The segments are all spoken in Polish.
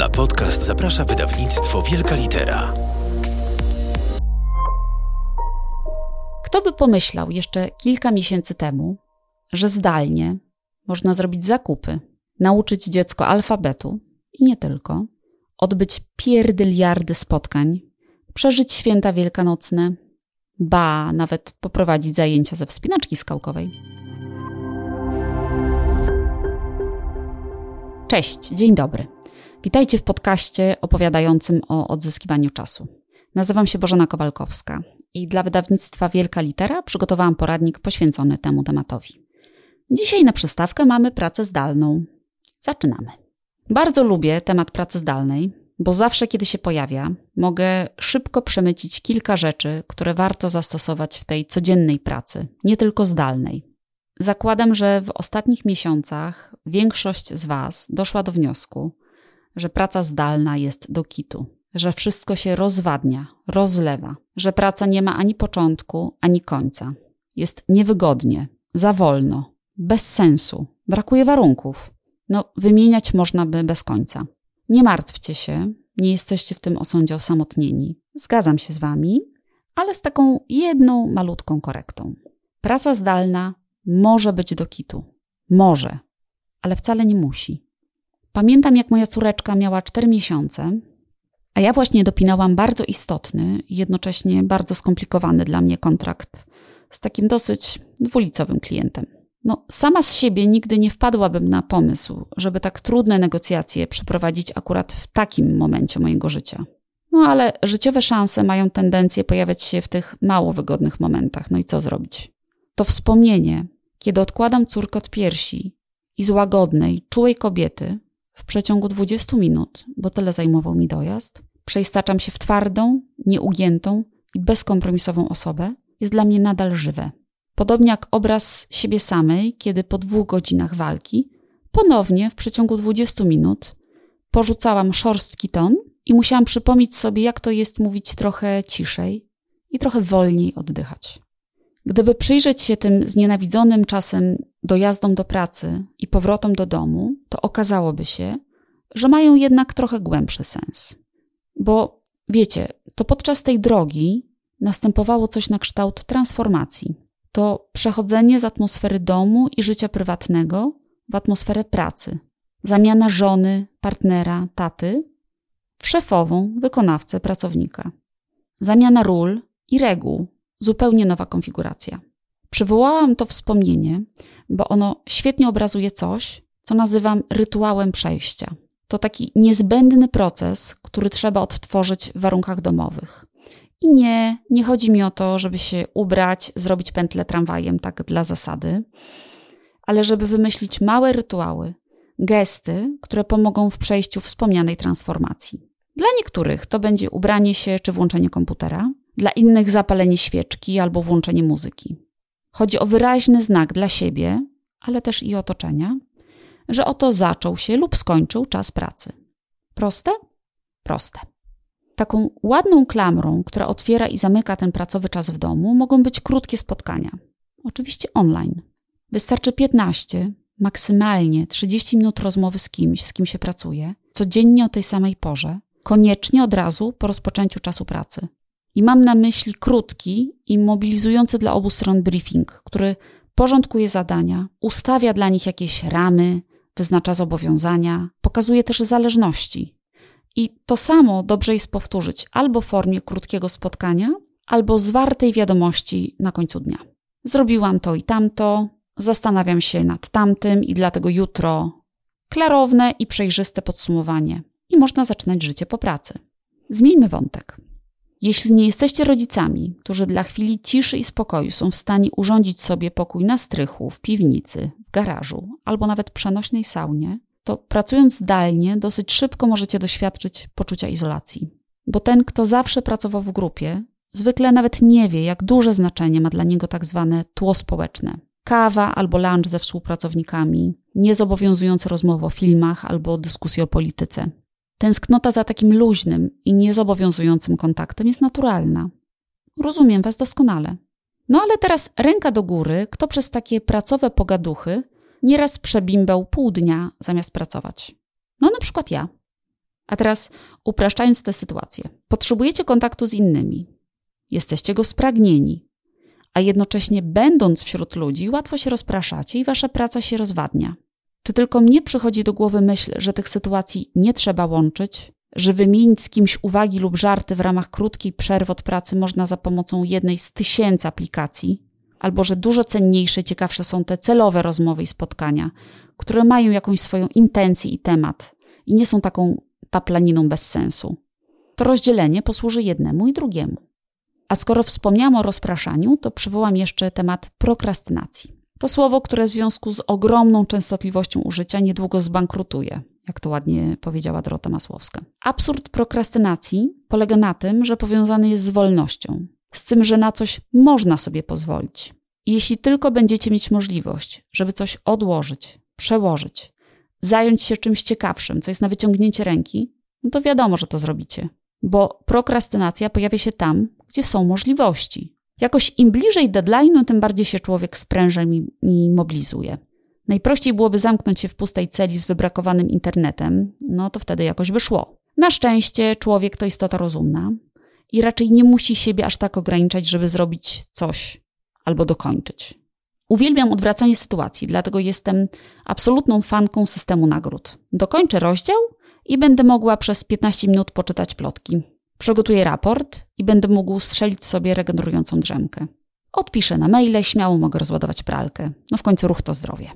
Na podcast zaprasza wydawnictwo Wielka Litera. Kto by pomyślał jeszcze kilka miesięcy temu, że zdalnie można zrobić zakupy, nauczyć dziecko alfabetu i nie tylko, odbyć pierdyliardy spotkań, przeżyć święta wielkanocne, ba, nawet poprowadzić zajęcia ze wspinaczki skałkowej. Cześć, dzień dobry. Witajcie w podcaście opowiadającym o odzyskiwaniu czasu. Nazywam się Bożena Kowalkowska i dla wydawnictwa Wielka Litera przygotowałam poradnik poświęcony temu tematowi. Dzisiaj na przystawkę mamy pracę zdalną. Zaczynamy. Bardzo lubię temat pracy zdalnej, bo zawsze, kiedy się pojawia, mogę szybko przemycić kilka rzeczy, które warto zastosować w tej codziennej pracy, nie tylko zdalnej. Zakładam, że w ostatnich miesiącach większość z Was doszła do wniosku, że praca zdalna jest do kitu, że wszystko się rozwadnia, rozlewa, że praca nie ma ani początku, ani końca. Jest niewygodnie, za wolno, bez sensu, brakuje warunków. No, wymieniać można by bez końca. Nie martwcie się, nie jesteście w tym osądzie osamotnieni. Zgadzam się z Wami, ale z taką jedną malutką korektą. Praca zdalna może być do kitu. Może, ale wcale nie musi. Pamiętam, jak moja córeczka miała 4 miesiące, a ja właśnie dopinałam bardzo istotny jednocześnie bardzo skomplikowany dla mnie kontrakt z takim dosyć dwulicowym klientem. No, sama z siebie nigdy nie wpadłabym na pomysł, żeby tak trudne negocjacje przeprowadzić akurat w takim momencie mojego życia. No ale życiowe szanse mają tendencję pojawiać się w tych mało wygodnych momentach. No i co zrobić? To wspomnienie, kiedy odkładam córkę od piersi i z łagodnej, czułej kobiety w przeciągu 20 minut, bo tyle zajmował mi dojazd, przeistaczam się w twardą, nieugiętą i bezkompromisową osobę, jest dla mnie nadal żywe. Podobnie jak obraz siebie samej, kiedy po dwóch godzinach walki ponownie w przeciągu 20 minut porzucałam szorstki ton i musiałam przypomnieć sobie, jak to jest mówić trochę ciszej i trochę wolniej oddychać. Gdyby przyjrzeć się tym znienawidzonym czasem dojazdom do pracy i powrotom do domu, to okazałoby się, że mają jednak trochę głębszy sens. Bo wiecie, to podczas tej drogi następowało coś na kształt transformacji. To przechodzenie z atmosfery domu i życia prywatnego w atmosferę pracy. Zamiana żony, partnera, taty w szefową, wykonawcę, pracownika. Zamiana ról i reguł, zupełnie nowa konfiguracja. Przywołałam to wspomnienie, bo ono świetnie obrazuje coś, co nazywam rytuałem przejścia. To taki niezbędny proces, który trzeba odtworzyć w warunkach domowych. I nie, nie chodzi mi o to, żeby się ubrać, zrobić pętlę tramwajem, tak dla zasady, ale żeby wymyślić małe rytuały, gesty, które pomogą w przejściu wspomnianej transformacji. Dla niektórych to będzie ubranie się czy włączenie komputera, dla innych zapalenie świeczki albo włączenie muzyki. Chodzi o wyraźny znak dla siebie, ale też i otoczenia, że oto zaczął się lub skończył czas pracy. Proste? Proste. Taką ładną klamrą, która otwiera i zamyka ten pracowy czas w domu, mogą być krótkie spotkania. Oczywiście online. Wystarczy 15, maksymalnie 30 minut rozmowy z kimś, z kim się pracuje, codziennie o tej samej porze, koniecznie od razu po rozpoczęciu czasu pracy. I mam na myśli krótki i mobilizujący dla obu stron briefing, który porządkuje zadania, ustawia dla nich jakieś ramy, wyznacza zobowiązania, pokazuje też zależności. I to samo dobrze jest powtórzyć albo w formie krótkiego spotkania, albo zwartej wiadomości na końcu dnia. Zrobiłam to i tamto, zastanawiam się nad tamtym i dlatego jutro klarowne i przejrzyste podsumowanie. I można zaczynać życie po pracy. Zmieńmy wątek. Jeśli nie jesteście rodzicami, którzy dla chwili ciszy i spokoju są w stanie urządzić sobie pokój na strychu, w piwnicy, w garażu albo nawet przenośnej saunie, to pracując zdalnie dosyć szybko możecie doświadczyć poczucia izolacji. Bo ten, kto zawsze pracował w grupie, zwykle nawet nie wie, jak duże znaczenie ma dla niego tak zwane tło społeczne. Kawa albo lunch ze współpracownikami, niezobowiązujące rozmowy o filmach albo dyskusje o polityce. Tęsknota za takim luźnym i niezobowiązującym kontaktem jest naturalna. Rozumiem Was doskonale. No ale teraz ręka do góry, kto przez takie pracowe pogaduchy nieraz przebimbał pół dnia zamiast pracować. No na przykład ja. A teraz upraszczając tę sytuację. Potrzebujecie kontaktu z innymi. Jesteście go spragnieni. A jednocześnie będąc wśród ludzi, łatwo się rozpraszacie i wasza praca się rozwadnia. Czy tylko mnie przychodzi do głowy myśl, że tych sytuacji nie trzeba łączyć, że wymienić z kimś uwagi lub żarty w ramach krótkiej przerwy od pracy można za pomocą jednej z tysięcy aplikacji, albo że dużo cenniejsze, ciekawsze są te celowe rozmowy i spotkania, które mają jakąś swoją intencję i temat i nie są taką paplaniną bez sensu. To rozdzielenie posłuży jednemu i drugiemu. A skoro wspomniałam o rozpraszaniu, to przywołam jeszcze temat prokrastynacji. To słowo, które w związku z ogromną częstotliwością użycia niedługo zbankrutuje, jak to ładnie powiedziała Dorota Masłowska. Absurd prokrastynacji polega na tym, że powiązany jest z wolnością, z tym, że na coś można sobie pozwolić. I jeśli tylko będziecie mieć możliwość, żeby coś odłożyć, przełożyć, zająć się czymś ciekawszym, co jest na wyciągnięcie ręki, no to wiadomo, że to zrobicie. Bo prokrastynacja pojawia się tam, gdzie są możliwości. Jakoś im bliżej deadline'u, tym bardziej się człowiek spręża i mobilizuje. Najprościej byłoby zamknąć się w pustej celi z wybrakowanym internetem, no to wtedy jakoś by szło. Na szczęście człowiek to istota rozumna i raczej nie musi siebie aż tak ograniczać, żeby zrobić coś albo dokończyć. Uwielbiam odwracanie sytuacji, dlatego jestem absolutną fanką systemu nagród. Dokończę rozdział i będę mogła przez 15 minut poczytać plotki. Przygotuję raport i będę mógł strzelić sobie regenerującą drzemkę. Odpiszę na maile, śmiało mogę rozładować pralkę. No w końcu ruch to zdrowie.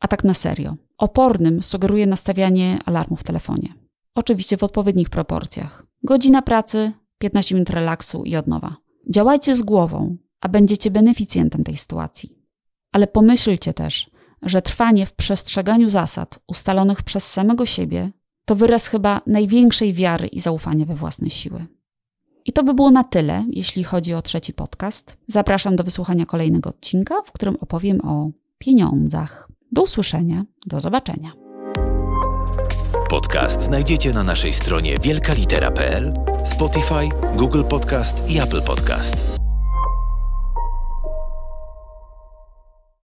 A tak na serio. Opornym sugeruję nastawianie alarmu w telefonie. Oczywiście w odpowiednich proporcjach. Godzina pracy, 15 minut relaksu i od nowa. Działajcie z głową, a będziecie beneficjentem tej sytuacji. Ale pomyślcie też, że trwanie w przestrzeganiu zasad ustalonych przez samego siebie to wyraz chyba największej wiary i zaufania we własne siły. I to by było na tyle, jeśli chodzi o trzeci podcast. Zapraszam do wysłuchania kolejnego odcinka, w którym opowiem o pieniądzach. Do usłyszenia, do zobaczenia. Podcast znajdziecie na naszej stronie wielkalitera.pl, Spotify, Google Podcast i Apple Podcast.